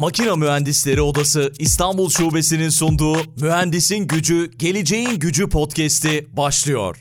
Makina Mühendisleri Odası İstanbul Şubesi'nin sunduğu Mühendisin Gücü, Geleceğin Gücü podcast'i başlıyor.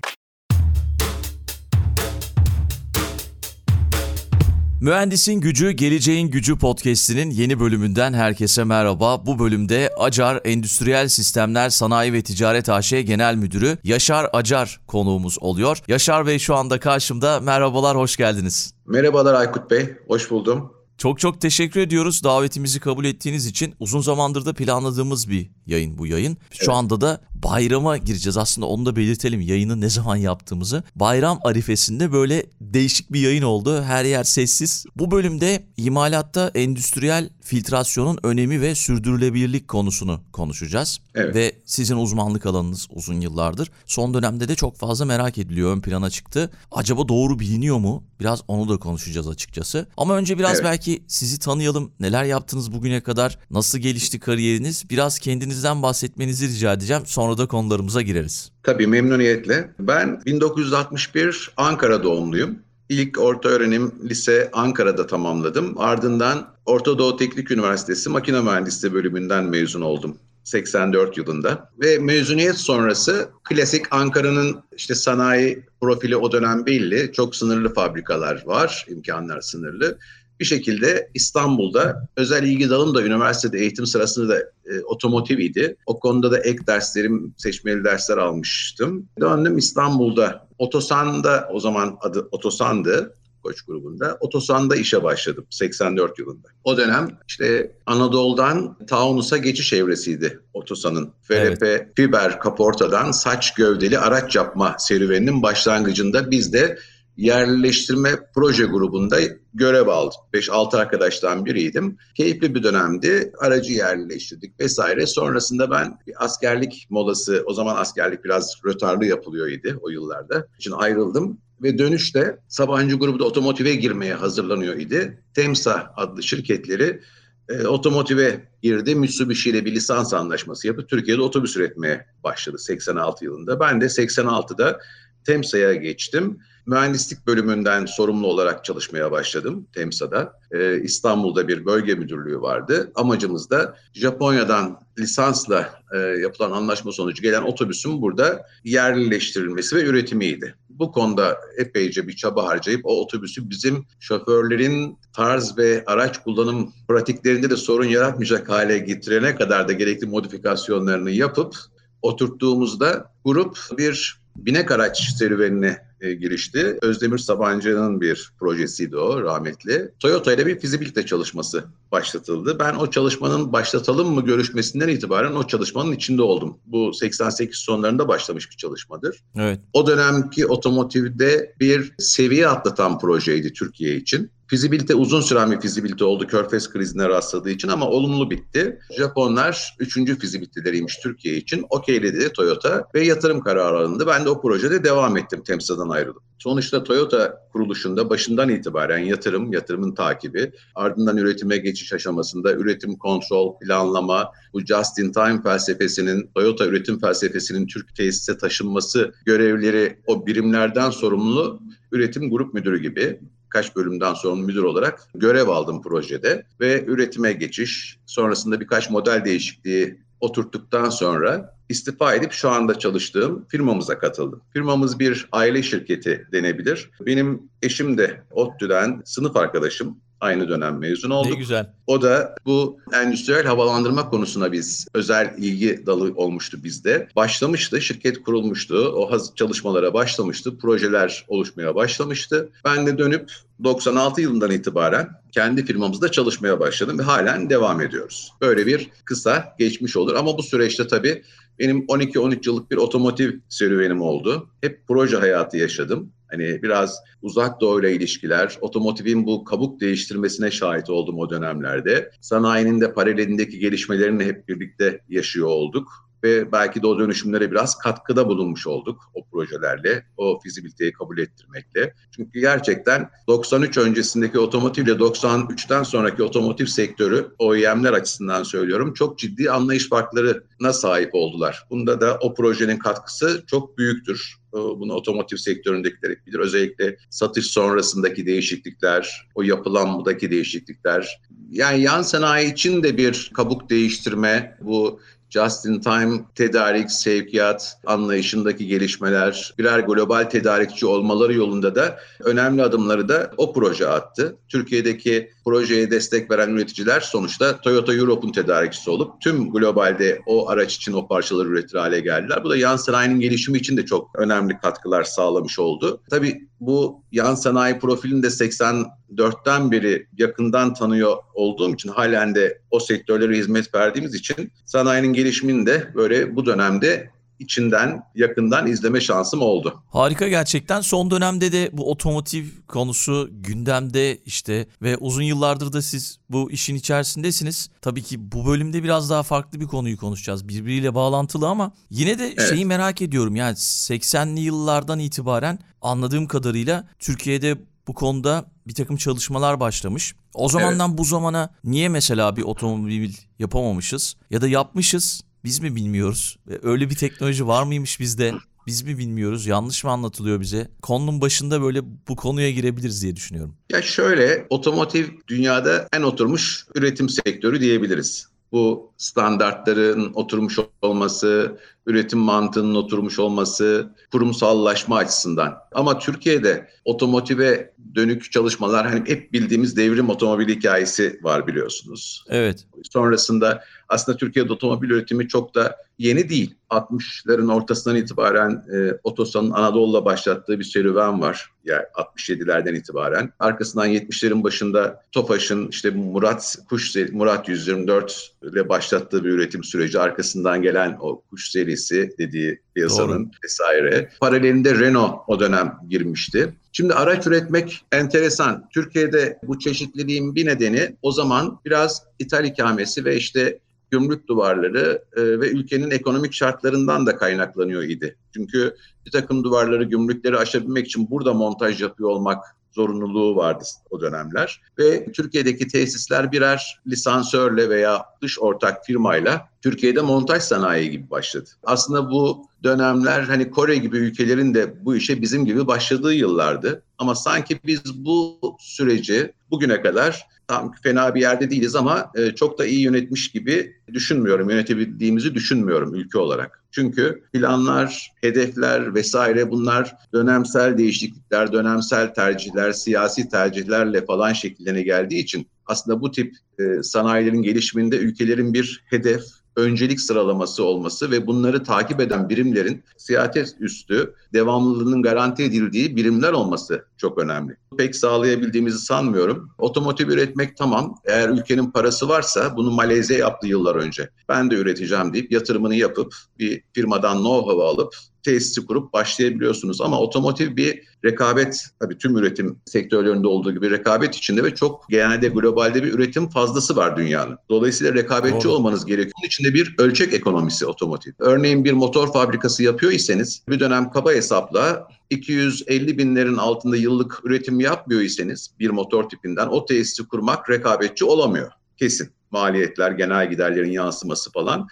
Mühendisin Gücü, Geleceğin Gücü podcast'inin yeni bölümünden herkese merhaba. Bu bölümde Acar Endüstriyel Sistemler Sanayi ve Ticaret AŞ Genel Müdürü Yaşar Acar konuğumuz oluyor. Yaşar Bey şu anda karşımda. Merhabalar, hoş geldiniz. Merhabalar Aykut Bey, hoş buldum. Çok çok teşekkür ediyoruz davetimizi kabul ettiğiniz için. Uzun zamandır da planladığımız bir yayın bu yayın. Şu evet. anda da bayrama gireceğiz. Aslında onu da belirtelim yayını ne zaman yaptığımızı. Bayram arifesinde böyle değişik bir yayın oldu. Her yer sessiz. Bu bölümde imalatta endüstriyel filtrasyonun önemi ve sürdürülebilirlik konusunu konuşacağız. Evet. Ve sizin uzmanlık alanınız uzun yıllardır. Son dönemde de çok fazla merak ediliyor, ön plana çıktı. Acaba doğru biliniyor mu? Biraz onu da konuşacağız açıkçası. Ama önce biraz evet. belki sizi tanıyalım. Neler yaptınız bugüne kadar? Nasıl gelişti kariyeriniz? Biraz kendinizden bahsetmenizi rica edeceğim. Sonra da konularımıza gireriz. Tabii memnuniyetle. Ben 1961 Ankara doğumluyum. İlk orta öğrenim lise Ankara'da tamamladım. Ardından Orta Doğu Teknik Üniversitesi Makine Mühendisliği bölümünden mezun oldum. 84 yılında ve mezuniyet sonrası klasik Ankara'nın işte sanayi profili o dönem belli. Çok sınırlı fabrikalar var, imkanlar sınırlı. Bir şekilde İstanbul'da özel ilgi dalım da üniversitede eğitim sırasında da e, otomotiv idi. O konuda da ek derslerim, seçmeli dersler almıştım. Döndüm İstanbul'da. Otosan'da o zaman adı Otosan'dı. Koç grubunda. Otosan'da işe başladım 84 yılında. O dönem işte Anadolu'dan Taunus'a geçiş evresiydi Otosan'ın. FRP evet. fiber kaportadan saç gövdeli araç yapma serüveninin başlangıcında biz de yerleştirme proje grubunda görev aldım. 5-6 arkadaştan biriydim. Keyifli bir dönemdi. Aracı yerleştirdik vesaire. Sonrasında ben bir askerlik molası, o zaman askerlik biraz rötarlı yapılıyor idi o yıllarda. için ayrıldım ve dönüşte Sabancı grubu da otomotive girmeye hazırlanıyor idi. Temsa adlı şirketleri e, otomotive girdi. Mitsubishi ile bir lisans anlaşması yapıp Türkiye'de otobüs üretmeye başladı 86 yılında. Ben de 86'da Temsa'ya geçtim. Mühendislik bölümünden sorumlu olarak çalışmaya başladım TEMSA'da. Ee, İstanbul'da bir bölge müdürlüğü vardı. Amacımız da Japonya'dan lisansla e, yapılan anlaşma sonucu gelen otobüsün burada yerleştirilmesi ve üretimiydi. Bu konuda epeyce bir çaba harcayıp o otobüsü bizim şoförlerin tarz ve araç kullanım pratiklerinde de sorun yaratmayacak hale getirene kadar da gerekli modifikasyonlarını yapıp oturttuğumuzda grup bir binek araç serüvenine e, girişti. Özdemir Sabancı'nın bir projesiydi o rahmetli. Toyota ile bir fizibilite çalışması başlatıldı. Ben o çalışmanın başlatalım mı görüşmesinden itibaren o çalışmanın içinde oldum. Bu 88 sonlarında başlamış bir çalışmadır. Evet. O dönemki otomotivde bir seviye atlatan projeydi Türkiye için. Fizibilite uzun süren bir fizibilite oldu Körfez krizine rastladığı için ama olumlu bitti. Japonlar üçüncü fizibiliteleriymiş Türkiye için. Okeyledi Toyota ve yatırım kararı alındı. Ben de o projede devam ettim Temsa'dan ayrılıp. Sonuçta Toyota kuruluşunda başından itibaren yatırım, yatırımın takibi, ardından üretime geçiş aşamasında üretim kontrol, planlama, bu just in time felsefesinin, Toyota üretim felsefesinin Türk tesise taşınması görevleri o birimlerden sorumlu üretim grup müdürü gibi kaç bölümden sonra müdür olarak görev aldım projede ve üretime geçiş, sonrasında birkaç model değişikliği oturttuktan sonra istifa edip şu anda çalıştığım firmamıza katıldım. Firmamız bir aile şirketi denebilir. Benim eşim de ODTÜ'den sınıf arkadaşım aynı dönem mezun olduk. Ne güzel. O da bu endüstriyel havalandırma konusuna biz özel ilgi dalı olmuştu bizde. Başlamıştı, şirket kurulmuştu. O çalışmalara başlamıştı. Projeler oluşmaya başlamıştı. Ben de dönüp 96 yılından itibaren kendi firmamızda çalışmaya başladım ve halen devam ediyoruz. Böyle bir kısa geçmiş olur ama bu süreçte tabii benim 12-13 yıllık bir otomotiv serüvenim oldu. Hep proje hayatı yaşadım. Hani biraz uzak doğuyla ilişkiler, otomotivin bu kabuk değiştirmesine şahit oldum o dönemlerde. Sanayinin de paralelindeki gelişmelerini hep birlikte yaşıyor olduk. Ve belki de o dönüşümlere biraz katkıda bulunmuş olduk o projelerle, o fizibiliteyi kabul ettirmekle. Çünkü gerçekten 93 öncesindeki otomotiv ile 93'ten sonraki otomotiv sektörü OEM'ler açısından söylüyorum çok ciddi anlayış farklarına sahip oldular. Bunda da o projenin katkısı çok büyüktür. Bunu otomotiv sektöründekiler bilir. Özellikle satış sonrasındaki değişiklikler, o yapılanmadaki değişiklikler. Yani yan sanayi için de bir kabuk değiştirme, bu just in time tedarik, sevkiyat anlayışındaki gelişmeler, birer global tedarikçi olmaları yolunda da önemli adımları da o proje attı. Türkiye'deki projeye destek veren üreticiler sonuçta Toyota Europe'un tedarikçisi olup tüm globalde o araç için o parçaları üretir hale geldiler. Bu da yan sanayinin gelişimi için de çok önemli katkılar sağlamış oldu. Tabii bu yan sanayi profilini de 84'ten beri yakından tanıyor olduğum için halen de o sektörlere hizmet verdiğimiz için sanayinin gelişimini de böyle bu dönemde içinden yakından izleme şansım oldu. Harika gerçekten. Son dönemde de bu otomotiv konusu gündemde işte ve uzun yıllardır da siz bu işin içerisindesiniz. Tabii ki bu bölümde biraz daha farklı bir konuyu konuşacağız. Birbiriyle bağlantılı ama yine de Evet. şeyi merak ediyorum. Yani 80'li yıllardan itibaren anladığım kadarıyla Türkiye'de bu konuda bir takım çalışmalar başlamış. O zamandan bu zamana niye mesela bir otomobil yapamamışız ya da yapmışız biz mi bilmiyoruz? Ve Öyle bir teknoloji var mıymış bizde? Biz mi bilmiyoruz? Yanlış mı anlatılıyor bize? Konunun başında böyle bu konuya girebiliriz diye düşünüyorum. Ya şöyle, otomotiv dünyada en oturmuş üretim sektörü diyebiliriz. Bu standartların oturmuş olması, üretim mantığının oturmuş olması, kurumsallaşma açısından. Ama Türkiye'de otomotive dönük çalışmalar hani hep bildiğimiz devrim otomobil hikayesi var biliyorsunuz. Evet. Sonrasında aslında Türkiye'de otomobil üretimi çok da yeni değil. 60'ların ortasından itibaren e, Otosan'ın Anadolu'la başlattığı bir serüven var. Yani 67'lerden itibaren. Arkasından 70'lerin başında Tofaş'ın işte Murat Kuş Murat 124 ile başlattığı bir üretim süreci. Arkasından gelen o Kuş serisi dediği piyasanın vesaire. Paralelinde Renault o dönem girmişti. Şimdi araç üretmek enteresan. Türkiye'de bu çeşitliliğin bir nedeni o zaman biraz ithal ikamesi ve işte gümrük duvarları e, ve ülkenin ekonomik şartlarından da kaynaklanıyor idi. Çünkü bir takım duvarları, gümrükleri aşabilmek için burada montaj yapıyor olmak zorunluluğu vardı o dönemler. Ve Türkiye'deki tesisler birer lisansörle veya dış ortak firmayla Türkiye'de montaj sanayi gibi başladı. Aslında bu dönemler hani Kore gibi ülkelerin de bu işe bizim gibi başladığı yıllardı. Ama sanki biz bu süreci bugüne kadar tam fena bir yerde değiliz ama e, çok da iyi yönetmiş gibi düşünmüyorum. Yönetebildiğimizi düşünmüyorum ülke olarak. Çünkü planlar, hedefler vesaire bunlar dönemsel değişiklikler, dönemsel tercihler, siyasi tercihlerle falan şekillene geldiği için aslında bu tip e, sanayilerin gelişiminde ülkelerin bir hedef, öncelik sıralaması olması ve bunları takip eden birimlerin siyaset üstü devamlılığının garanti edildiği birimler olması çok önemli. Pek sağlayabildiğimizi sanmıyorum. Otomotiv üretmek tamam. Eğer ülkenin parası varsa bunu Malezya yaptı yıllar önce. Ben de üreteceğim deyip yatırımını yapıp bir firmadan know-how alıp tesisi kurup başlayabiliyorsunuz. Ama otomotiv bir rekabet, tabii tüm üretim sektörlerinde olduğu gibi rekabet içinde ve çok genelde globalde bir üretim fazlası var dünyanın. Dolayısıyla rekabetçi Doğru. olmanız gerekiyor. Bunun içinde bir ölçek ekonomisi otomotiv. Örneğin bir motor fabrikası yapıyor iseniz bir dönem kaba hesapla 250 binlerin altında yıllık üretim yapmıyor iseniz bir motor tipinden o tesisi kurmak rekabetçi olamıyor. Kesin. Maliyetler, genel giderlerin yansıması falan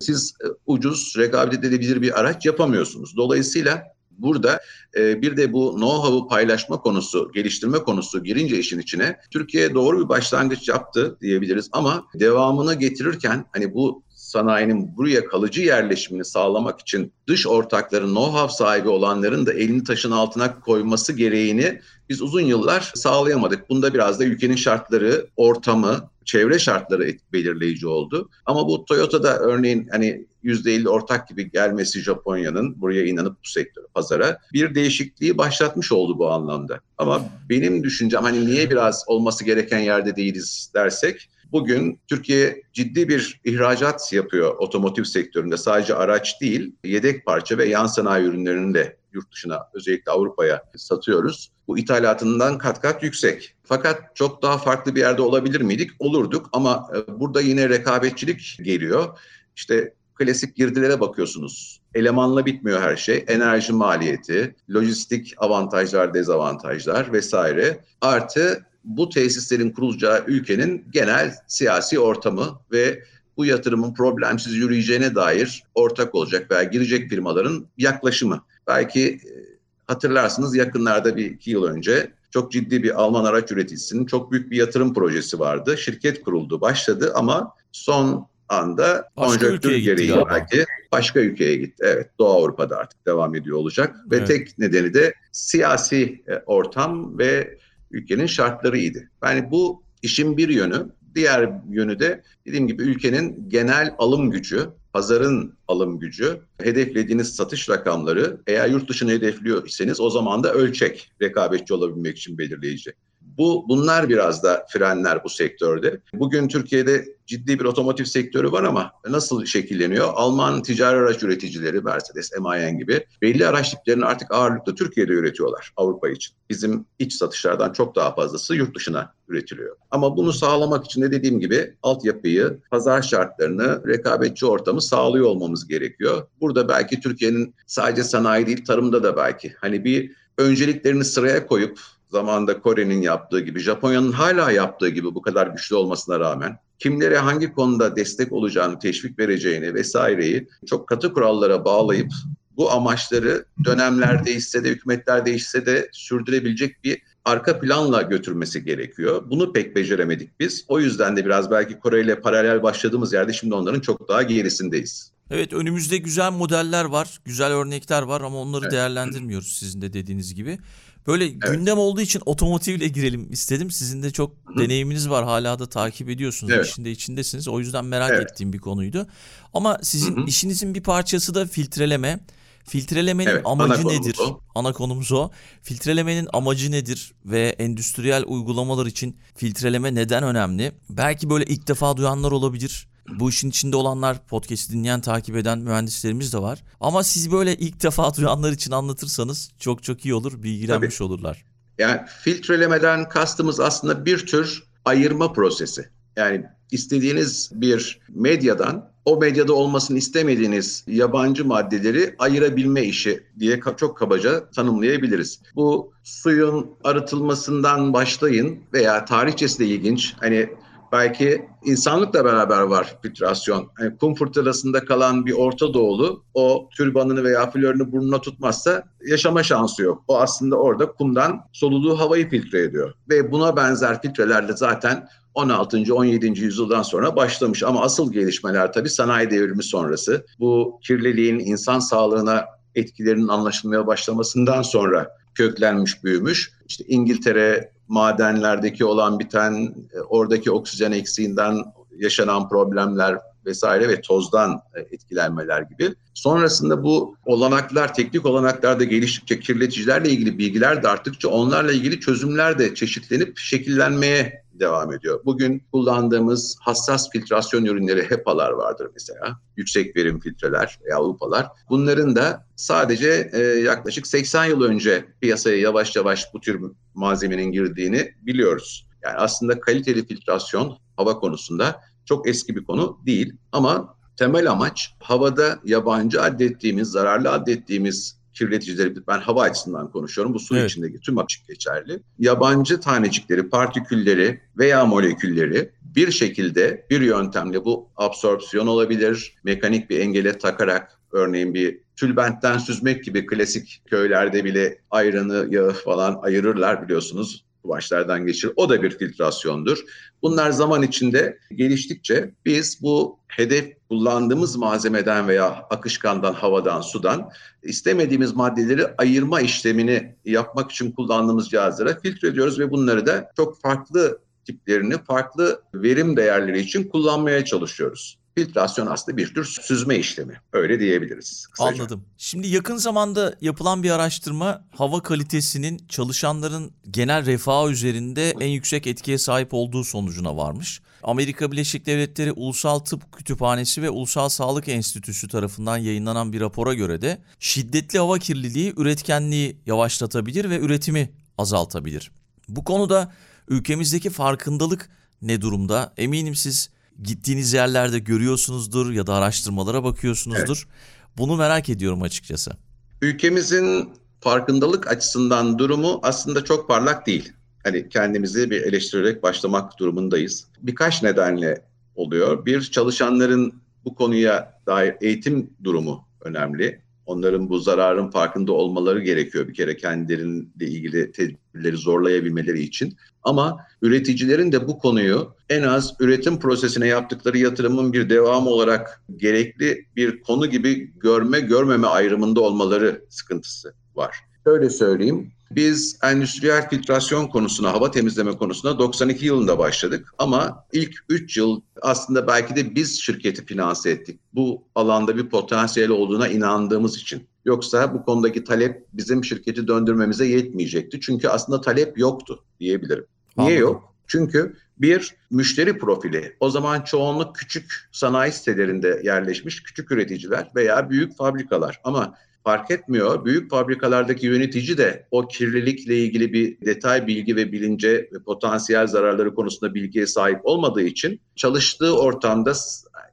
siz e, ucuz, rekabet edebilir bir araç yapamıyorsunuz. Dolayısıyla burada e, bir de bu know-how'u paylaşma konusu, geliştirme konusu girince işin içine Türkiye doğru bir başlangıç yaptı diyebiliriz ama devamını getirirken hani bu sanayinin buraya kalıcı yerleşimini sağlamak için dış ortakların, know-how sahibi olanların da elini taşın altına koyması gereğini biz uzun yıllar sağlayamadık. Bunda biraz da ülkenin şartları, ortamı, çevre şartları belirleyici oldu. Ama bu Toyota'da örneğin hani %50 ortak gibi gelmesi Japonya'nın buraya inanıp bu sektöre, pazara bir değişikliği başlatmış oldu bu anlamda. Ama benim düşüncem hani niye biraz olması gereken yerde değiliz dersek Bugün Türkiye ciddi bir ihracat yapıyor otomotiv sektöründe. Sadece araç değil, yedek parça ve yan sanayi ürünlerini de yurt dışına özellikle Avrupa'ya satıyoruz. Bu ithalatından kat kat yüksek. Fakat çok daha farklı bir yerde olabilir miydik? Olurduk ama e, burada yine rekabetçilik geliyor. İşte klasik girdilere bakıyorsunuz. Elemanla bitmiyor her şey. Enerji maliyeti, lojistik avantajlar, dezavantajlar vesaire. Artı bu tesislerin kurulacağı ülkenin genel siyasi ortamı ve bu yatırımın problemsiz yürüyeceğine dair ortak olacak veya girecek firmaların yaklaşımı. Belki e, hatırlarsınız yakınlarda bir iki yıl önce çok ciddi bir Alman araç üreticisinin çok büyük bir yatırım projesi vardı. Şirket kuruldu, başladı ama son anda konjonktür gereği belki başka ülkeye gitti. Evet, Doğu Avrupa'da artık devam ediyor olacak ve Evet. tek nedeni de siyasi e, ortam ve ülkenin şartlarıydı. Yani bu işin bir yönü, diğer yönü de dediğim gibi ülkenin genel alım gücü, pazarın alım gücü, hedeflediğiniz satış rakamları eğer yurt dışını hedefliyor iseniz o zaman da ölçek rekabetçi olabilmek için belirleyici. Bu bunlar biraz da frenler bu sektörde. Bugün Türkiye'de ciddi bir otomotiv sektörü var ama nasıl şekilleniyor? Alman ticari araç üreticileri Mercedes, MAN gibi belli araç tiplerini artık ağırlıklı Türkiye'de üretiyorlar Avrupa için. Bizim iç satışlardan çok daha fazlası yurt dışına üretiliyor. Ama bunu sağlamak için de dediğim gibi altyapıyı, pazar şartlarını, rekabetçi ortamı sağlıyor olmamız gerekiyor. Burada belki Türkiye'nin sadece sanayi değil tarımda da belki hani bir önceliklerini sıraya koyup zamanında Kore'nin yaptığı gibi, Japonya'nın hala yaptığı gibi bu kadar güçlü olmasına rağmen kimlere hangi konuda destek olacağını, teşvik vereceğini vesaireyi çok katı kurallara bağlayıp bu amaçları dönemler değişse de, hükümetler değişse de sürdürebilecek bir arka planla götürmesi gerekiyor. Bunu pek beceremedik biz. O yüzden de biraz belki Kore ile paralel başladığımız yerde şimdi onların çok daha gerisindeyiz. Evet önümüzde güzel modeller var, güzel örnekler var ama onları Evet. değerlendirmiyoruz sizin de dediğiniz gibi. Böyle gündem olduğu için otomotivle girelim istedim. Sizin de çok Hı. deneyiminiz var. Hala da takip ediyorsunuz. Evet. İşinde içindesiniz. O yüzden merak Evet. ettiğim bir konuydu. Ama sizin Hı işinizin bir parçası da filtreleme. Filtrelemenin Evet, ana amacı konumuz nedir? o. Ana konumuz o. Filtrelemenin amacı nedir ve endüstriyel uygulamalar için filtreleme neden önemli? Belki böyle ilk defa duyanlar olabilir. Bu işin içinde olanlar, podcast'i dinleyen, takip eden mühendislerimiz de var. Ama siz böyle ilk defa duyanlar için anlatırsanız çok çok iyi olur, bilgilenmiş olurlar. Yani filtrelemeden kastımız aslında bir tür ayırma prosesi. Yani istediğiniz bir medyadan o medyada olmasını istemediğiniz yabancı maddeleri ayırabilme işi diye çok kabaca tanımlayabiliriz. Bu suyun arıtılmasından başlayın veya tarihçesi de ilginç. Hani belki insanlıkla beraber var filtrasyon. Hani kum fırtınasında kalan bir Orta Doğulu o türbanını veya flörünü burnuna tutmazsa yaşama şansı yok. O aslında orada kumdan soluduğu havayı filtre ediyor. Ve buna benzer filtrelerle zaten 16. 17. yüzyıldan sonra başlamış ama asıl gelişmeler tabii sanayi devrimi sonrası. Bu kirliliğin insan sağlığına etkilerinin anlaşılmaya başlamasından sonra köklenmiş, büyümüş. İşte İngiltere madenlerdeki olan biten, e, oradaki oksijen eksiğinden yaşanan problemler vesaire ve tozdan e, etkilenmeler gibi. Sonrasında bu olanaklar, teknik olanaklar da geliştikçe kirleticilerle ilgili bilgiler de arttıkça onlarla ilgili çözümler de çeşitlenip şekillenmeye devam ediyor. Bugün kullandığımız hassas filtrasyon ürünleri HEPA'lar vardır mesela. Yüksek verim filtreler veya UPA'lar. Bunların da sadece e, yaklaşık 80 yıl önce piyasaya yavaş yavaş bu tür malzemenin girdiğini biliyoruz. Yani aslında kaliteli filtrasyon hava konusunda çok eski bir konu değil ama temel amaç havada yabancı addettiğimiz, zararlı addettiğimiz kirleticileri ben hava açısından konuşuyorum. Bu su Evet. içindeki tüm açık geçerli. Yabancı tanecikleri, partikülleri veya molekülleri bir şekilde bir yöntemle bu absorpsiyon olabilir. Mekanik bir engele takarak örneğin bir tülbentten süzmek gibi klasik köylerde bile ayranı, yağı falan ayırırlar biliyorsunuz. Kumaşlardan geçir. O da bir filtrasyondur. Bunlar zaman içinde geliştikçe biz bu hedef kullandığımız malzemeden veya akışkandan, havadan, sudan istemediğimiz maddeleri ayırma işlemini yapmak için kullandığımız cihazlara filtre ediyoruz ve bunları da çok farklı tiplerini farklı verim değerleri için kullanmaya çalışıyoruz. Filtrasyon aslında bir tür süzme işlemi. Öyle diyebiliriz. Kısaca. Anladım. Şimdi yakın zamanda yapılan bir araştırma hava kalitesinin çalışanların genel refahı üzerinde en yüksek etkiye sahip olduğu sonucuna varmış. Amerika Birleşik Devletleri Ulusal Tıp Kütüphanesi ve Ulusal Sağlık Enstitüsü tarafından yayınlanan bir rapora göre de şiddetli hava kirliliği üretkenliği yavaşlatabilir ve üretimi azaltabilir. Bu konuda ülkemizdeki farkındalık ne durumda? Eminim siz gittiğiniz yerlerde görüyorsunuzdur ya da araştırmalara bakıyorsunuzdur. Bunu merak ediyorum açıkçası. Ülkemizin farkındalık açısından durumu aslında çok parlak değil. Hani kendimizi bir eleştirerek başlamak durumundayız. Birkaç nedenle oluyor. Bir, çalışanların bu konuya dair eğitim durumu önemli. Onların bu zararın farkında olmaları gerekiyor bir kere kendileriyle ilgili tedbirleri zorlayabilmeleri için. Ama üreticilerin de bu konuyu en az üretim prosesine yaptıkları yatırımın bir devamı olarak gerekli bir konu gibi görme görmeme ayrımında olmaları sıkıntısı var. Şöyle söyleyeyim. Biz endüstriyel filtrasyon konusuna, hava temizleme konusuna 92 yılında başladık. Ama ilk 3 yıl aslında belki de biz şirketi finanse ettik. Bu alanda bir potansiyel olduğuna inandığımız için. Yoksa bu konudaki talep bizim şirketi döndürmemize yetmeyecekti. Çünkü aslında talep yoktu diyebilirim. Niye Anladım. yok? Çünkü bir müşteri profili. O zaman çoğunluk küçük sanayi sitelerinde yerleşmiş küçük üreticiler veya büyük fabrikalar. Ama fark etmiyor. Büyük fabrikalardaki yönetici de o kirlilikle ilgili bir detay bilgi ve bilince ve potansiyel zararları konusunda bilgiye sahip olmadığı için çalıştığı ortamda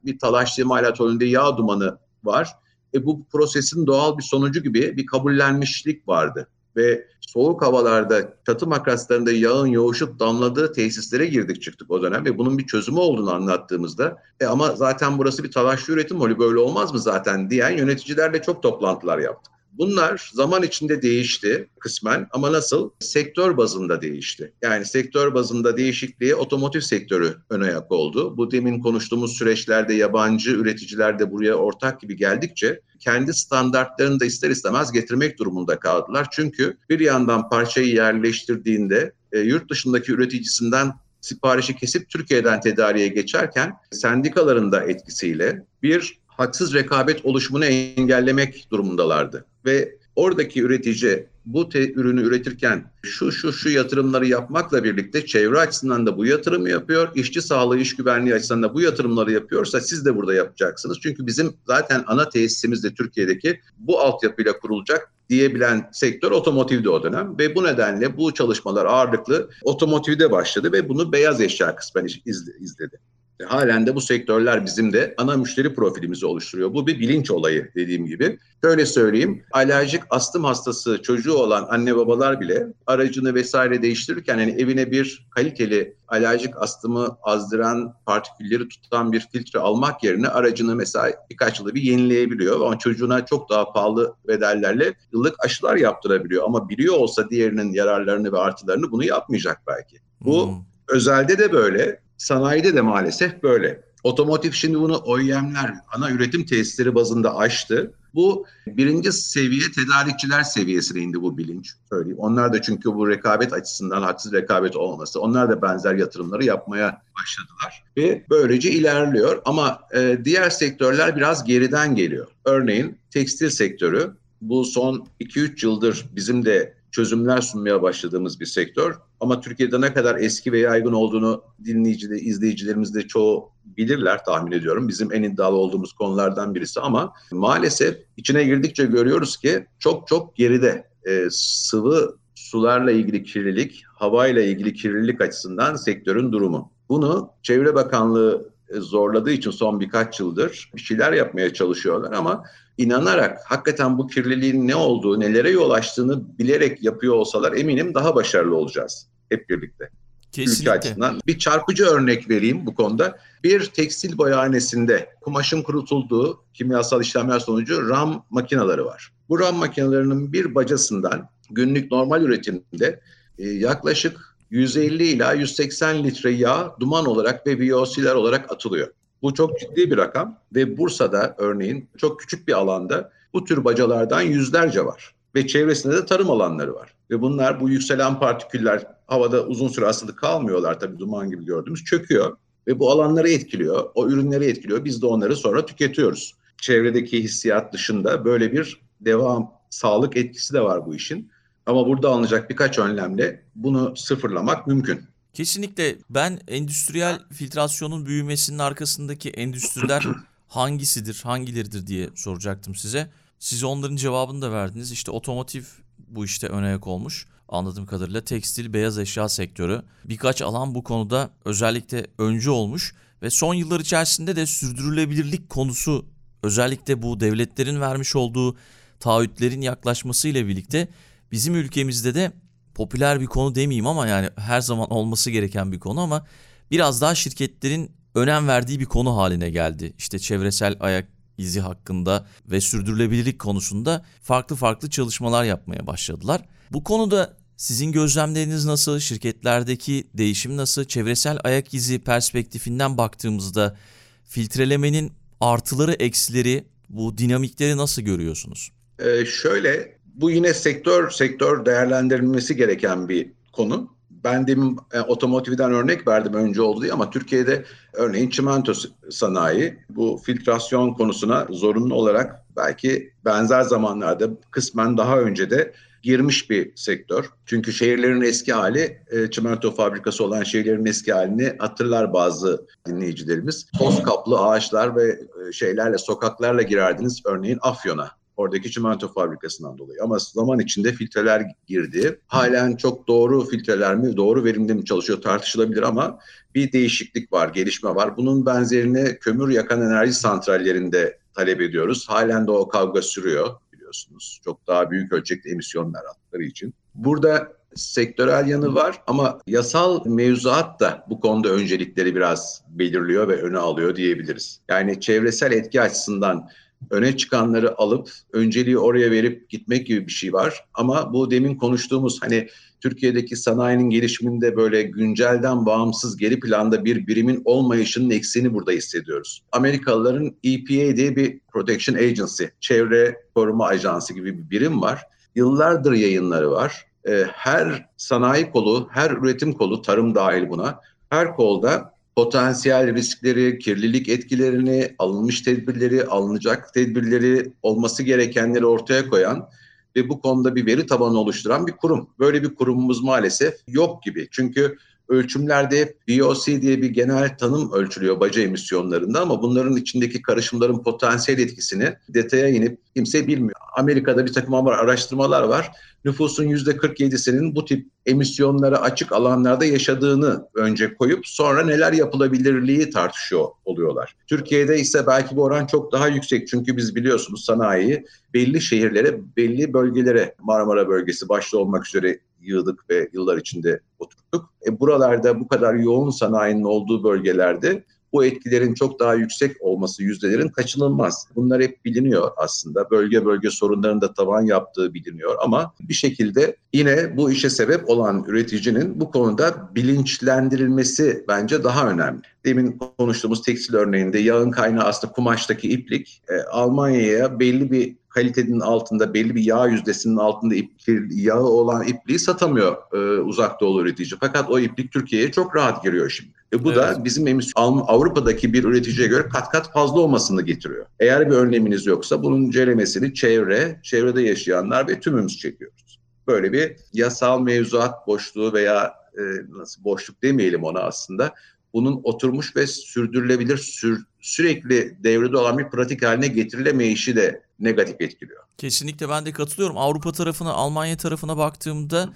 bir talaş imalat önünde yağ dumanı var. E bu prosesin doğal bir sonucu gibi bir kabullenmişlik vardı. Ve soğuk havalarda çatı makaslarında yağın yoğuşup damladığı tesislere girdik çıktık o dönem ve bunun bir çözümü olduğunu anlattığımızda e ama zaten burası bir talaşlı üretim holü böyle olmaz mı zaten diyen yöneticilerle çok toplantılar yaptık. Bunlar zaman içinde değişti kısmen ama nasıl? Sektör bazında değişti. Yani sektör bazında değişikliğe otomotiv sektörü ön ayak oldu. Bu demin konuştuğumuz süreçlerde yabancı üreticiler de buraya ortak gibi geldikçe kendi standartlarını da ister istemez getirmek durumunda kaldılar. Çünkü bir yandan parçayı yerleştirdiğinde e, yurt dışındaki üreticisinden siparişi kesip Türkiye'den tedariğe geçerken sendikaların da etkisiyle bir haksız rekabet oluşumunu engellemek durumundalardı. Ve oradaki üretici bu te- ürünü üretirken şu şu şu yatırımları yapmakla birlikte çevre açısından da bu yatırımı yapıyor, işçi sağlığı, iş güvenliği açısından da bu yatırımları yapıyorsa siz de burada yapacaksınız. Çünkü bizim zaten ana tesisimiz de Türkiye'deki bu altyapıyla kurulacak diyebilen sektör otomotivdi o dönem ve bu nedenle bu çalışmalar ağırlıklı otomotivde başladı ve bunu beyaz eşya kısmen izle- izledi. E, Halen de bu sektörler bizim de ana müşteri profilimizi oluşturuyor. Bu bir bilinç olayı dediğim gibi. Şöyle söyleyeyim, alerjik astım hastası çocuğu olan anne babalar bile aracını vesaire değiştirirken yani evine bir kaliteli alerjik astımı azdıran partikülleri tutan bir filtre almak yerine aracını mesela birkaç yılda bir yenileyebiliyor. Ama çocuğuna çok daha pahalı bedellerle yıllık aşılar yaptırabiliyor. Ama biliyor olsa diğerinin yararlarını ve artılarını bunu yapmayacak belki. Bu Hmm. Özelde de böyle, sanayide de maalesef böyle. Otomotiv şimdi bunu OEM'ler, ana üretim tesisleri bazında aştı. Bu birinci seviye tedarikçiler seviyesine indi bu bilinç. Söyleyeyim. Onlar da çünkü bu rekabet açısından haksız rekabet olması, onlar da benzer yatırımları yapmaya başladılar. Ve böylece ilerliyor ama e, diğer sektörler biraz geriden geliyor. Örneğin tekstil sektörü bu son 2-3 yıldır bizim de çözümler sunmaya başladığımız bir sektör. Ama Türkiye'de ne kadar eski ve yaygın olduğunu dinleyici de, izleyicilerimiz de çoğu bilirler tahmin ediyorum. Bizim en iddialı olduğumuz konulardan birisi ama maalesef içine girdikçe görüyoruz ki çok çok geride. Ee, sıvı sularla ilgili kirlilik, havayla ilgili kirlilik açısından sektörün durumu. Bunu Çevre Bakanlığı e, zorladığı için son birkaç yıldır bir şeyler yapmaya çalışıyorlar ama inanarak hakikaten bu kirliliğin ne olduğu, nelere yol açtığını bilerek yapıyor olsalar eminim daha başarılı olacağız hep birlikte. Ülke Kesinlikle. açısından. Bir çarpıcı örnek vereyim bu konuda. Bir tekstil boyahanesinde kumaşın kurutulduğu kimyasal işlemler sonucu ram makineleri var. Bu ram makinelerinin bir bacasından günlük normal üretimde e, yaklaşık 150 ila 180 litre yağ duman olarak ve VOC'ler olarak atılıyor. Bu çok ciddi bir rakam ve Bursa'da örneğin çok küçük bir alanda bu tür bacalardan yüzlerce var. Ve çevresinde de tarım alanları var. Ve bunlar bu yükselen partiküller havada uzun süre asılı kalmıyorlar tabii duman gibi gördüğümüz çöküyor. Ve bu alanları etkiliyor, o ürünleri etkiliyor. Biz de onları sonra tüketiyoruz. Çevredeki hissiyat dışında böyle bir devam, sağlık etkisi de var bu işin. Ama burada alınacak birkaç önlemle bunu sıfırlamak mümkün. Kesinlikle ben endüstriyel filtrasyonun büyümesinin arkasındaki endüstriler hangisidir, hangileridir diye soracaktım size. Siz onların cevabını da verdiniz. İşte otomotiv bu işte ön ayak olmuş. Anladığım kadarıyla tekstil, beyaz eşya sektörü. Birkaç alan bu konuda özellikle öncü olmuş Ve son yıllar içerisinde de sürdürülebilirlik konusu özellikle bu devletlerin vermiş olduğu taahhütlerin yaklaşmasıyla birlikte bizim ülkemizde de popüler bir konu demeyeyim ama yani her zaman olması gereken bir konu ama biraz daha şirketlerin önem verdiği bir konu haline geldi. İşte çevresel ayak izi hakkında ve sürdürülebilirlik konusunda farklı farklı çalışmalar yapmaya başladılar. Bu konuda sizin gözlemleriniz nasıl? Şirketlerdeki değişim nasıl? Çevresel ayak izi perspektifinden baktığımızda filtrelemenin artıları, eksileri, bu dinamikleri nasıl görüyorsunuz? Ee, şöyle, bu yine sektör sektör değerlendirilmesi gereken bir konu. Ben demin e, otomotivden örnek verdim önce oldu diye ama Türkiye'de örneğin çimento sanayi bu filtrasyon konusuna zorunlu olarak belki benzer zamanlarda kısmen daha önce de girmiş bir sektör. Çünkü şehirlerin eski hali, e, çimento fabrikası olan şehirlerin eski halini hatırlar bazı dinleyicilerimiz. Toz kaplı ağaçlar ve e, şeylerle, sokaklarla girerdiniz örneğin Afyon'a oradaki çimento fabrikasından dolayı. Ama zaman içinde filtreler girdi. Halen çok doğru filtreler mi, doğru verimli mi çalışıyor tartışılabilir ama bir değişiklik var, gelişme var. Bunun benzerini kömür yakan enerji santrallerinde talep ediyoruz. Halen de o kavga sürüyor biliyorsunuz. Çok daha büyük ölçekte emisyonlar attıkları için. Burada sektörel yanı var ama yasal mevzuat da bu konuda öncelikleri biraz belirliyor ve öne alıyor diyebiliriz. Yani çevresel etki açısından öne çıkanları alıp önceliği oraya verip gitmek gibi bir şey var. Ama bu demin konuştuğumuz hani Türkiye'deki sanayinin gelişiminde böyle güncelden bağımsız geri planda bir birimin olmayışının eksiğini burada hissediyoruz. Amerikalıların EPA diye bir Protection Agency, çevre koruma ajansı gibi bir birim var. Yıllardır yayınları var. Ee, her sanayi kolu, her üretim kolu, tarım dahil buna, her kolda potansiyel riskleri, kirlilik etkilerini, alınmış tedbirleri, alınacak tedbirleri, olması gerekenleri ortaya koyan ve bu konuda bir veri tabanı oluşturan bir kurum. Böyle bir kurumumuz maalesef yok gibi. Çünkü ölçümlerde BOC diye bir genel tanım ölçülüyor baca emisyonlarında ama bunların içindeki karışımların potansiyel etkisini detaya inip kimse bilmiyor. Amerika'da bir takım araştırmalar var. Nüfusun %47'sinin bu tip emisyonlara açık alanlarda yaşadığını önce koyup sonra neler yapılabilirliği tartışıyor oluyorlar. Türkiye'de ise belki bu oran çok daha yüksek çünkü biz biliyorsunuz sanayiyi belli şehirlere, belli bölgelere Marmara bölgesi başta olmak üzere yığdık ve yıllar içinde oturttuk. E, buralarda bu kadar yoğun sanayinin olduğu bölgelerde bu etkilerin çok daha yüksek olması yüzdelerin kaçınılmaz. Bunlar hep biliniyor aslında. Bölge bölge sorunların da tavan yaptığı biliniyor ama bir şekilde yine bu işe sebep olan üreticinin bu konuda bilinçlendirilmesi bence daha önemli. Demin konuştuğumuz tekstil örneğinde yağın kaynağı aslında kumaştaki iplik. E, Almanya'ya belli bir kalitenin altında belli bir yağ yüzdesinin altında ip, yağı olan ipliği satamıyor e, uzak doğu üretici. Fakat o iplik Türkiye'ye çok rahat giriyor şimdi. E bu evet. da bizim emisyon Avrupa'daki bir üreticiye göre kat kat fazla olmasını getiriyor. Eğer bir önleminiz yoksa bunun ceremesini çevre, çevrede yaşayanlar ve tümümüz çekiyoruz. Böyle bir yasal mevzuat boşluğu veya e, nasıl boşluk demeyelim ona aslında bunun oturmuş ve sürdürülebilir sür, sürekli devrede olan bir pratik haline getirilemeyişi de negatif etkiliyor. Kesinlikle ben de katılıyorum. Avrupa tarafına, Almanya tarafına baktığımda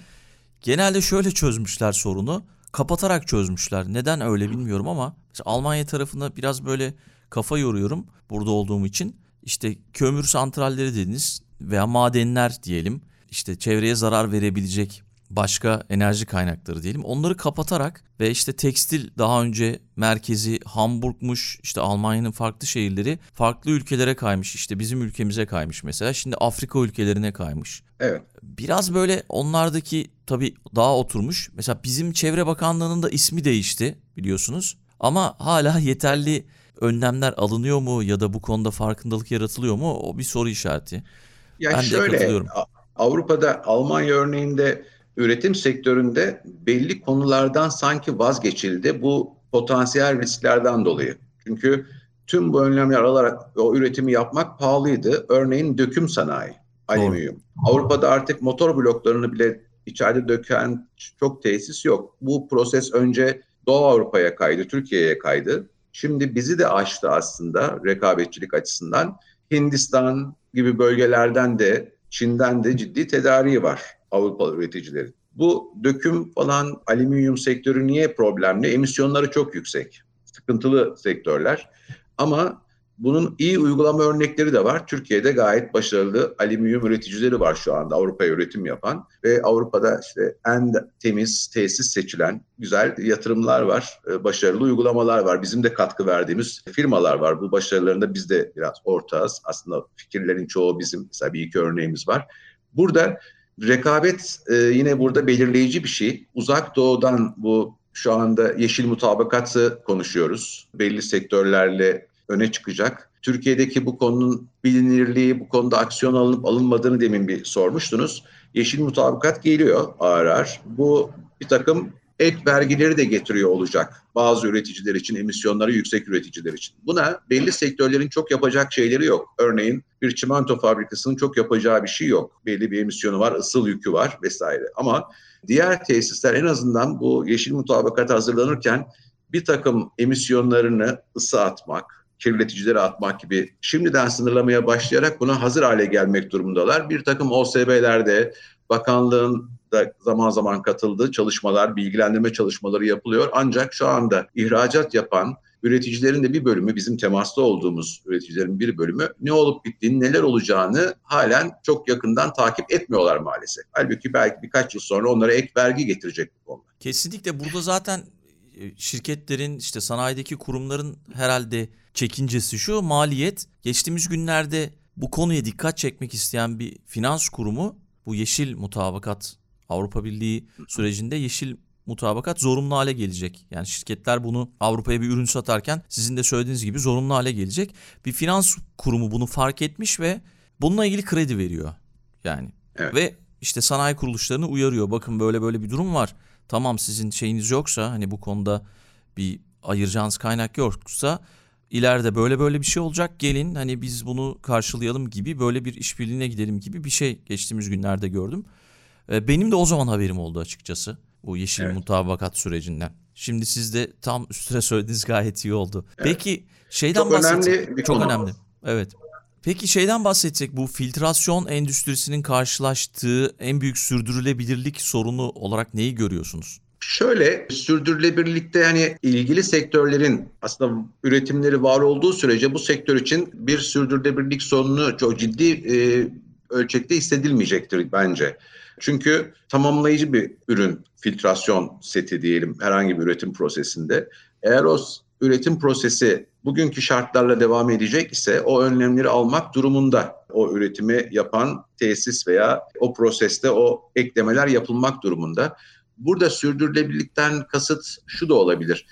genelde şöyle çözmüşler sorunu. Kapatarak çözmüşler. Neden öyle bilmiyorum ama Almanya tarafına biraz böyle kafa yoruyorum burada olduğum için. İşte kömür santralleri dediniz veya madenler diyelim. İşte çevreye zarar verebilecek başka enerji kaynakları diyelim. Onları kapatarak ve işte tekstil daha önce merkezi Hamburg'muş işte Almanya'nın farklı şehirleri farklı ülkelere kaymış. işte bizim ülkemize kaymış mesela. Şimdi Afrika ülkelerine kaymış. Evet. Biraz böyle onlardaki tabii daha oturmuş. Mesela bizim Çevre Bakanlığı'nın da ismi değişti biliyorsunuz. Ama hala yeterli önlemler alınıyor mu ya da bu konuda farkındalık yaratılıyor mu? O bir soru işareti. Ya ben şöyle, de katılıyorum. Avrupa'da Almanya örneğinde üretim sektöründe belli konulardan sanki vazgeçildi bu potansiyel risklerden dolayı. Çünkü tüm bu önlemler alarak o üretimi yapmak pahalıydı. Örneğin döküm sanayi, alüminyum. Avrupa'da artık motor bloklarını bile içeride döken çok tesis yok. Bu proses önce Doğu Avrupa'ya kaydı, Türkiye'ye kaydı. Şimdi bizi de aştı aslında rekabetçilik açısından. Hindistan gibi bölgelerden de Çin'den de ciddi tedariği var. Avrupalı üreticilerin. Bu döküm falan alüminyum sektörü niye problemli? Emisyonları çok yüksek. sıkıntılı sektörler. Ama bunun iyi uygulama örnekleri de var. Türkiye'de gayet başarılı alüminyum üreticileri var şu anda Avrupa'ya üretim yapan ve Avrupa'da işte en temiz tesis seçilen güzel yatırımlar var, e, başarılı uygulamalar var. Bizim de katkı verdiğimiz firmalar var. Bu başarılarında biz de biraz ortağız. Aslında fikirlerin çoğu bizim. Mesela bir iki örneğimiz var. Burada rekabet e, yine burada belirleyici bir şey. Uzak doğudan bu şu anda yeşil mutabakatı konuşuyoruz. Belli sektörlerle öne çıkacak. Türkiye'deki bu konunun bilinirliği, bu konuda aksiyon alınıp alınmadığını demin bir sormuştunuz. Yeşil mutabakat geliyor ağır ağır. Bu bir takım ek vergileri de getiriyor olacak bazı üreticiler için, emisyonları yüksek üreticiler için. Buna belli sektörlerin çok yapacak şeyleri yok. Örneğin bir çimento fabrikasının çok yapacağı bir şey yok. Belli bir emisyonu var, ısıl yükü var vesaire. Ama diğer tesisler en azından bu yeşil mutabakat hazırlanırken bir takım emisyonlarını ısı atmak, kirleticilere atmak gibi şimdiden sınırlamaya başlayarak buna hazır hale gelmek durumundalar. Bir takım OSB'lerde, bakanlığın da zaman zaman katıldığı çalışmalar, bilgilendirme çalışmaları yapılıyor. Ancak şu anda ihracat yapan üreticilerin de bir bölümü, bizim temasta olduğumuz üreticilerin bir bölümü ne olup bittiğini, neler olacağını halen çok yakından takip etmiyorlar maalesef. Halbuki belki birkaç yıl sonra onlara ek vergi getirecek bu konuda. Kesinlikle burada zaten şirketlerin işte sanayideki kurumların herhalde çekincesi şu maliyet. Geçtiğimiz günlerde bu konuya dikkat çekmek isteyen bir finans kurumu bu yeşil mutabakat Avrupa Birliği sürecinde yeşil mutabakat zorunlu hale gelecek. Yani şirketler bunu Avrupa'ya bir ürün satarken sizin de söylediğiniz gibi zorunlu hale gelecek. Bir finans kurumu bunu fark etmiş ve bununla ilgili kredi veriyor. Yani evet. ve işte sanayi kuruluşlarını uyarıyor. Bakın böyle böyle bir durum var. Tamam sizin şeyiniz yoksa hani bu konuda bir ayıracağınız kaynak yoksa ileride böyle böyle bir şey olacak gelin hani biz bunu karşılayalım gibi böyle bir işbirliğine gidelim gibi bir şey geçtiğimiz günlerde gördüm. Ee, benim de o zaman haberim oldu açıkçası bu yeşil evet. mutabakat sürecinden. Şimdi siz de tam üstüne söylediğiniz gayet iyi oldu. Evet. Peki şeyden çok önemli bir çok konu. önemli. Evet. Peki şeyden bahsedecek bu filtrasyon endüstrisinin karşılaştığı en büyük sürdürülebilirlik sorunu olarak neyi görüyorsunuz? Şöyle sürdürülebilirlikte yani ilgili sektörlerin aslında üretimleri var olduğu sürece bu sektör için bir sürdürülebilirlik sorunu çok ciddi e, ölçekte hissedilmeyecektir bence. Çünkü tamamlayıcı bir ürün filtrasyon seti diyelim herhangi bir üretim prosesinde. Eğer o üretim prosesi bugünkü şartlarla devam edecek ise o önlemleri almak durumunda o üretimi yapan tesis veya o proseste o eklemeler yapılmak durumunda. Burada sürdürülebilirlikten kasıt şu da olabilir.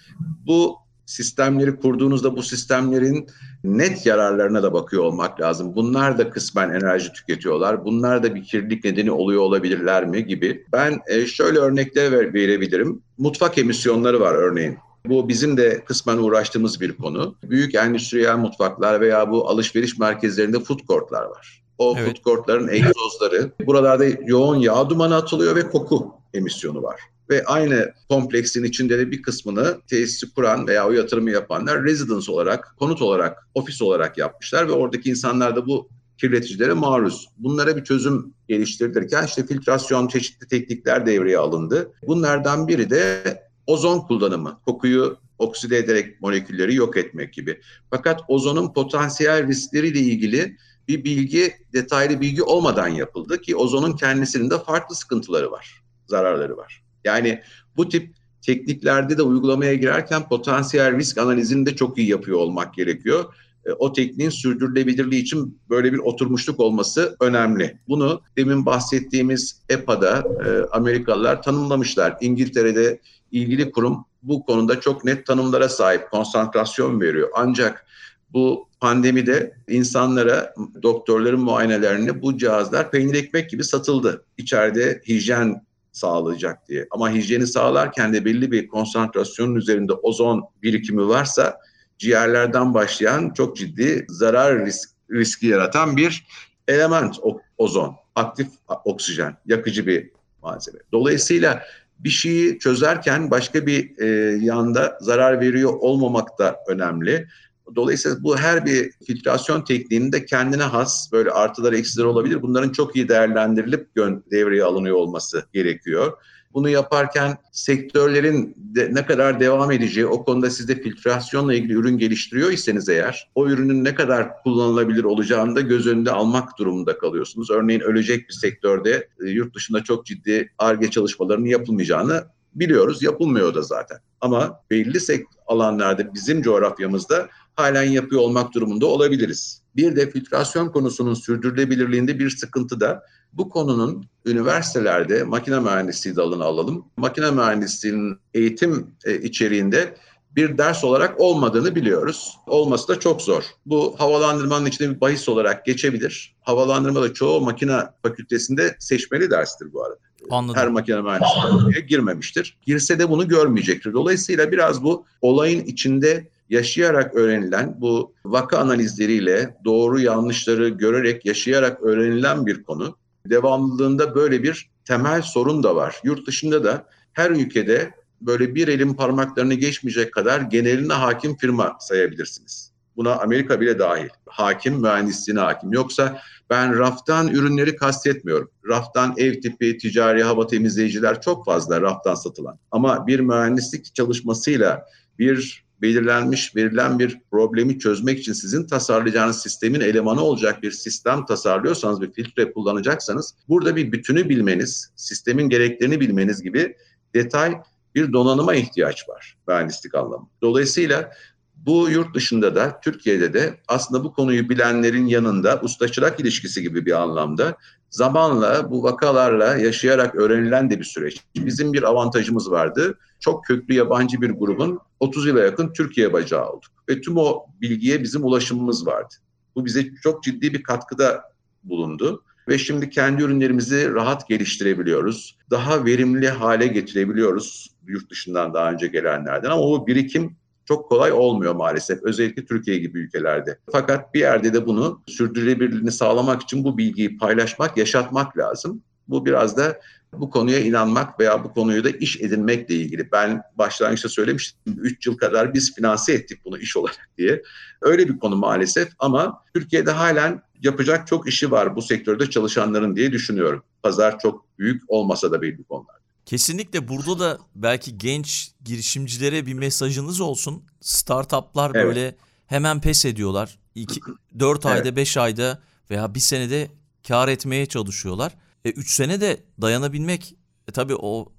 Bu sistemleri kurduğunuzda bu sistemlerin net yararlarına da bakıyor olmak lazım. Bunlar da kısmen enerji tüketiyorlar. Bunlar da bir kirlilik nedeni oluyor olabilirler mi gibi. Ben e, şöyle örnekler verebilirim. Mutfak emisyonları var örneğin. Bu bizim de kısmen uğraştığımız bir konu. Büyük endüstriyel mutfaklar veya bu alışveriş merkezlerinde food courtlar var. O evet. food courtların egzozları. Buralarda yoğun yağ dumanı atılıyor ve koku emisyonu var. Ve aynı kompleksin içinde de bir kısmını tesisi kuran veya o yatırımı yapanlar residence olarak, konut olarak, ofis olarak yapmışlar ve oradaki insanlar da bu kirleticilere maruz. Bunlara bir çözüm geliştirilirken işte filtrasyon çeşitli teknikler devreye alındı. Bunlardan biri de ozon kullanımı. Kokuyu okside ederek molekülleri yok etmek gibi. Fakat ozonun potansiyel riskleriyle ilgili bir bilgi, detaylı bilgi olmadan yapıldı ki ozonun kendisinin de farklı sıkıntıları var, zararları var. Yani bu tip tekniklerde de uygulamaya girerken potansiyel risk analizini de çok iyi yapıyor olmak gerekiyor. E, o tekniğin sürdürülebilirliği için böyle bir oturmuşluk olması önemli. Bunu demin bahsettiğimiz EPA'da e, Amerikalılar tanımlamışlar. İngiltere'de ilgili kurum bu konuda çok net tanımlara sahip, konsantrasyon veriyor. Ancak bu pandemide insanlara doktorların muayenelerinde bu cihazlar peynir ekmek gibi satıldı. İçeride hijyen sağlayacak diye. Ama hijyeni sağlarken de belli bir konsantrasyonun üzerinde ozon birikimi varsa ciğerlerden başlayan çok ciddi zarar risk, riski yaratan bir element o, ozon. Aktif oksijen, yakıcı bir malzeme. Dolayısıyla bir şeyi çözerken başka bir e, yanda zarar veriyor olmamak da önemli. Dolayısıyla bu her bir filtrasyon tekniğinde kendine has böyle artılar eksiler olabilir. Bunların çok iyi değerlendirilip devreye alınıyor olması gerekiyor. Bunu yaparken sektörlerin de ne kadar devam edeceği, o konuda siz de filtrasyonla ilgili ürün geliştiriyor iseniz eğer, o ürünün ne kadar kullanılabilir olacağını da göz önünde almak durumunda kalıyorsunuz. Örneğin ölecek bir sektörde e, yurt dışında çok ciddi ARGE çalışmalarının yapılmayacağını biliyoruz. Yapılmıyor da zaten. Ama belli alanlarda bizim coğrafyamızda halen yapıyor olmak durumunda olabiliriz. Bir de filtrasyon konusunun sürdürülebilirliğinde bir sıkıntı da bu konunun üniversitelerde makine mühendisliği dalını alalım. Makine mühendisliğinin eğitim e, içeriğinde bir ders olarak olmadığını biliyoruz. Olması da çok zor. Bu havalandırmanın içinde bir bahis olarak geçebilir. Havalandırma da çoğu makine fakültesinde seçmeli derstir bu arada. Anladım. Her makine mühendisliği girmemiştir. Girse de bunu görmeyecektir. Dolayısıyla biraz bu olayın içinde yaşayarak öğrenilen bu vaka analizleriyle doğru yanlışları görerek yaşayarak öğrenilen bir konu. Devamlılığında böyle bir temel sorun da var. Yurt dışında da her ülkede böyle bir elin parmaklarını geçmeyecek kadar geneline hakim firma sayabilirsiniz. Buna Amerika bile dahil. Hakim, mühendisliğine hakim. Yoksa ben raftan ürünleri kastetmiyorum. Raftan ev tipi, ticari hava temizleyiciler çok fazla raftan satılan. Ama bir mühendislik çalışmasıyla bir belirlenmiş, verilen bir problemi çözmek için sizin tasarlayacağınız sistemin elemanı olacak bir sistem tasarlıyorsanız, bir filtre kullanacaksanız burada bir bütünü bilmeniz, sistemin gereklerini bilmeniz gibi detay bir donanıma ihtiyaç var mühendislik anlamı. Dolayısıyla bu yurt dışında da Türkiye'de de aslında bu konuyu bilenlerin yanında usta çırak ilişkisi gibi bir anlamda zamanla bu vakalarla yaşayarak öğrenilen de bir süreç. Bizim bir avantajımız vardı. Çok köklü yabancı bir grubun 30 yıla yakın Türkiye bacağı olduk. Ve tüm o bilgiye bizim ulaşımımız vardı. Bu bize çok ciddi bir katkıda bulundu. Ve şimdi kendi ürünlerimizi rahat geliştirebiliyoruz. Daha verimli hale getirebiliyoruz yurt dışından daha önce gelenlerden. Ama o birikim çok kolay olmuyor maalesef. Özellikle Türkiye gibi ülkelerde. Fakat bir yerde de bunu sürdürülebilirliğini sağlamak için bu bilgiyi paylaşmak, yaşatmak lazım. Bu biraz da bu konuya inanmak veya bu konuyu da iş edinmekle ilgili. Ben başlangıçta söylemiştim 3 yıl kadar biz finanse ettik bunu iş olarak diye. Öyle bir konu maalesef ama Türkiye'de halen yapacak çok işi var bu sektörde çalışanların diye düşünüyorum. Pazar çok büyük olmasa da belli konular. Kesinlikle burada da belki genç girişimcilere bir mesajınız olsun. Startuplar evet. böyle hemen pes ediyorlar. 2 4 ayda, evet. 5 ayda veya bir senede kar etmeye çalışıyorlar. 3 e, sene de dayanabilmek e, tabii o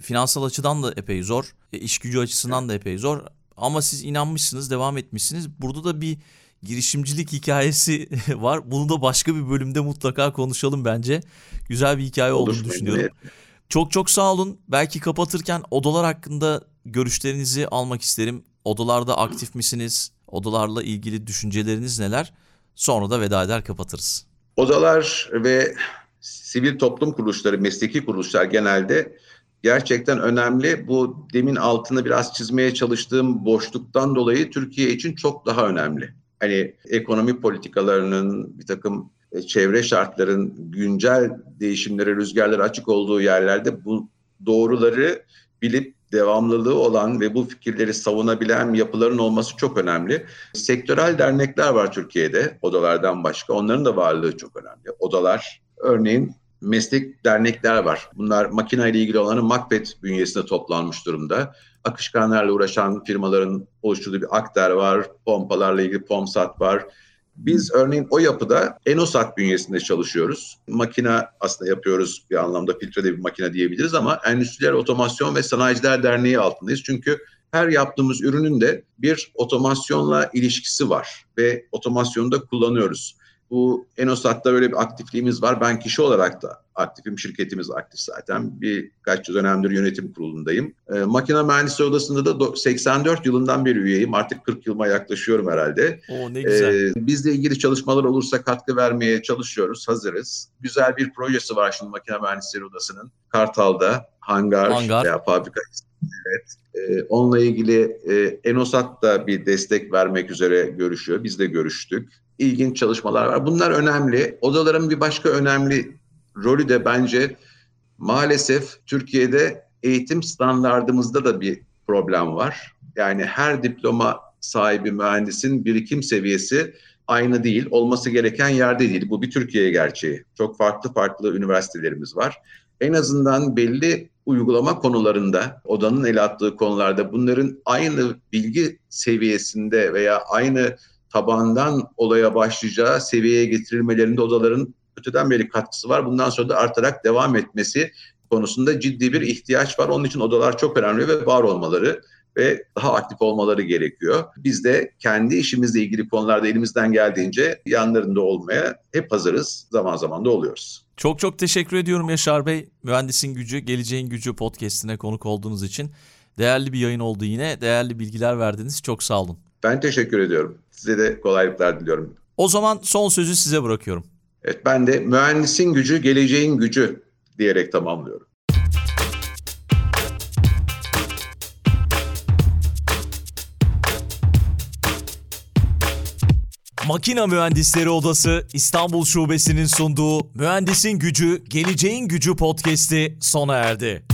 finansal açıdan da epey zor. E, iş gücü açısından evet. da epey zor. Ama siz inanmışsınız, devam etmişsiniz. Burada da bir girişimcilik hikayesi var. Bunu da başka bir bölümde mutlaka konuşalım bence. Güzel bir hikaye Olur, olduğunu düşünüyorum. Evet. Çok çok sağ olun. Belki kapatırken odalar hakkında görüşlerinizi almak isterim. Odalarda aktif misiniz? Odalarla ilgili düşünceleriniz neler? Sonra da veda eder kapatırız. Odalar ve sivil toplum kuruluşları, mesleki kuruluşlar genelde gerçekten önemli. Bu demin altını biraz çizmeye çalıştığım boşluktan dolayı Türkiye için çok daha önemli. Hani ekonomi politikalarının bir takım e, çevre şartların güncel değişimlere, rüzgarlara açık olduğu yerlerde bu doğruları bilip devamlılığı olan ve bu fikirleri savunabilen yapıların olması çok önemli. Sektörel dernekler var Türkiye'de odalardan başka. Onların da varlığı çok önemli. Odalar örneğin meslek dernekler var. Bunlar makine ile ilgili olanı Macbeth bünyesinde toplanmış durumda. Akışkanlarla uğraşan firmaların oluşturduğu bir Akder var. Pompalarla ilgili Pomsat var. Biz örneğin o yapıda Enosat bünyesinde çalışıyoruz. Makine aslında yapıyoruz bir anlamda filtrede bir makine diyebiliriz ama Endüstriyel Otomasyon ve Sanayiciler Derneği altındayız. Çünkü her yaptığımız ürünün de bir otomasyonla ilişkisi var ve otomasyonu da kullanıyoruz. Bu Enosat'ta böyle bir aktifliğimiz var. Ben kişi olarak da aktifim. Şirketimiz aktif zaten. Birkaç dönemdir yönetim kurulundayım. E, makine mühendisliği odasında da 84 yılından beri üyeyim. Artık 40 yılıma yaklaşıyorum herhalde. Oo, ne güzel. E, bizle ilgili çalışmalar olursa katkı vermeye çalışıyoruz. Hazırız. Güzel bir projesi var şimdi makine mühendisleri odasının. Kartal'da hangar, hangar. veya fabrika Evet. Ee, onunla ilgili e, Enosat da bir destek vermek üzere görüşüyor. Biz de görüştük ilginç çalışmalar var. Bunlar önemli. Odaların bir başka önemli rolü de bence maalesef Türkiye'de eğitim standartımızda da bir problem var. Yani her diploma sahibi mühendisin birikim seviyesi aynı değil, olması gereken yerde değil. Bu bir Türkiye gerçeği. Çok farklı farklı üniversitelerimiz var. en azından belli uygulama konularında, odanın el attığı konularda bunların aynı bilgi seviyesinde veya aynı tabandan olaya başlayacağı seviyeye getirilmelerinde odaların öteden beri katkısı var. Bundan sonra da artarak devam etmesi konusunda ciddi bir ihtiyaç var. Onun için odalar çok önemli ve var olmaları ve daha aktif olmaları gerekiyor. Biz de kendi işimizle ilgili konularda elimizden geldiğince yanlarında olmaya hep hazırız. Zaman zaman da oluyoruz. Çok çok teşekkür ediyorum Yaşar Bey. Mühendisin Gücü, Geleceğin Gücü podcastine konuk olduğunuz için. Değerli bir yayın oldu yine. Değerli bilgiler verdiniz. Çok sağ olun. Ben teşekkür ediyorum. Size de kolaylıklar diliyorum. O zaman son sözü size bırakıyorum. Evet ben de mühendisin gücü, geleceğin gücü diyerek tamamlıyorum. Makina Mühendisleri Odası İstanbul Şubesi'nin sunduğu Mühendisin Gücü, Geleceğin Gücü podcast'i sona erdi.